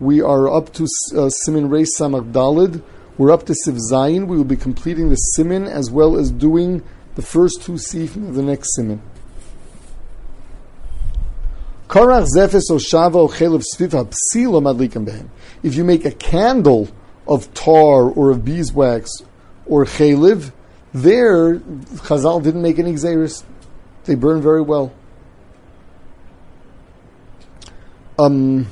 We are up to uh, Siman Reis Samach Dalid. We're up to Siv Zayin. We will be completing the Siman as well as doing the first two Sifim of the next Siman. If you make a candle of tar or of beeswax or chelev, there Chazal didn't make any xeris. They burn very well. Um,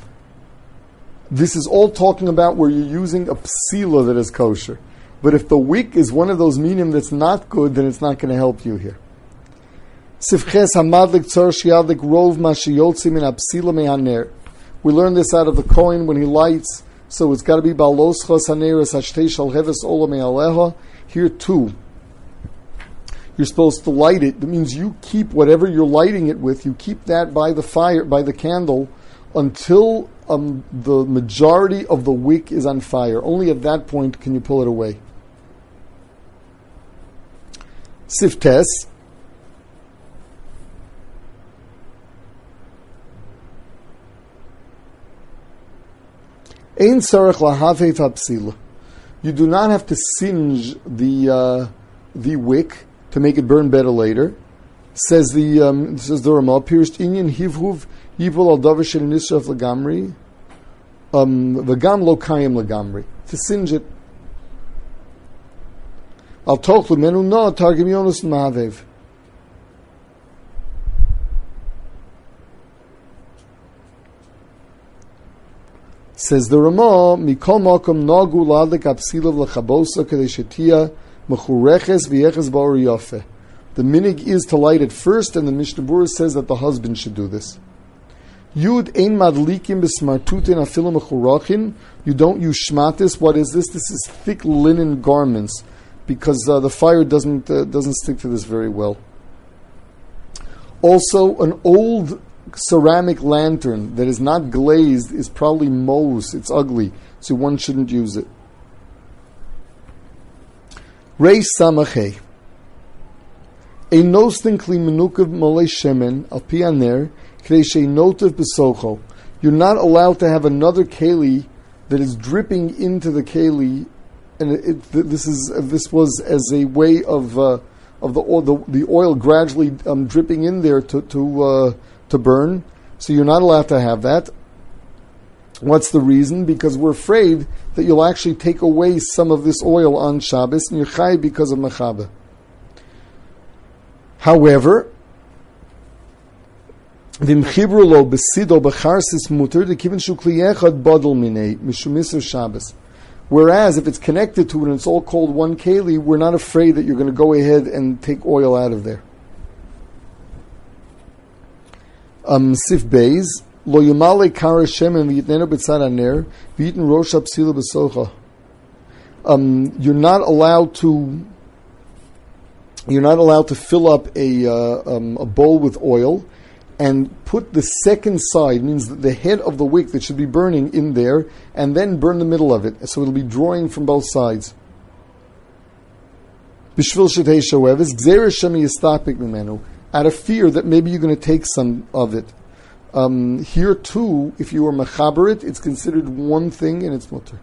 this is all talking about where you're using a psila that is kosher. But if the wick is one of those medium that's not good, then it's not going to help you here. We learn this out of the Kohen when he lights, so it's got to be baloschos hashtei shal heves ola me'aleha. Here too, you're supposed to light it. That means you keep whatever you're lighting it with, you keep that by the fire, by the candle, until um, the majority of the wick is on fire. Only at that point can you pull it away. Siftes. Ein sarach lahavet You do not have to singe the uh, the wick to make it burn better later. Says the um, says the Ramah, pierced inyan hivhuv yivul al davar shel nisraf lagamri, um, v'gam lo kayim lagamri. To singe it. Al tochlu menu no targim yonus ma'avev. Says the Ramah, mikol makom nagu apsilav lechabosa mechureches v'yeches ba'or. The minig is to light it first, and the Mishnah says that the husband should do this. Yud ein madlikim afilim mechurachin. You don't use shmatis. What is this? This is thick linen garments, because uh, the fire doesn't uh, doesn't stick to this very well. Also, an old ceramic lantern that is not glazed is probably mose. It's ugly, so one shouldn't use it. Samachay. A nostin kli menukav shemen al pianer kreshe notav besocho. You're not allowed to have another keli that is dripping into the keli, and it, it, this is this was as a way of uh, of the oil, the, the oil gradually um, dripping in there to to uh, to burn. So you're not allowed to have that. What's the reason? Because we're afraid that you'll actually take away some of this oil on Shabbos and you're chai because of mechaba. However, v'imchibru besido b'charsis muter dekivin shukli echad bodel minei mishumiser Shabbos. Whereas if it's connected to it and it's all called one keli, we're not afraid that you're going to go ahead and take oil out of there. Um, Sif Beis, Lo yumale kara shemen v'yitnenu b'tzad aner v'yitin rosh hapsila b'socha. Um, you're not allowed to. You're not allowed to fill up a uh, um, a bowl with oil and put the second side, means the head of the wick that should be burning in there, and then burn the middle of it, so it'll be drawing from both sides. Out of fear that maybe you're going to take some of it. Um, here too, if you are mechaber it, it's considered one thing and it's mutter.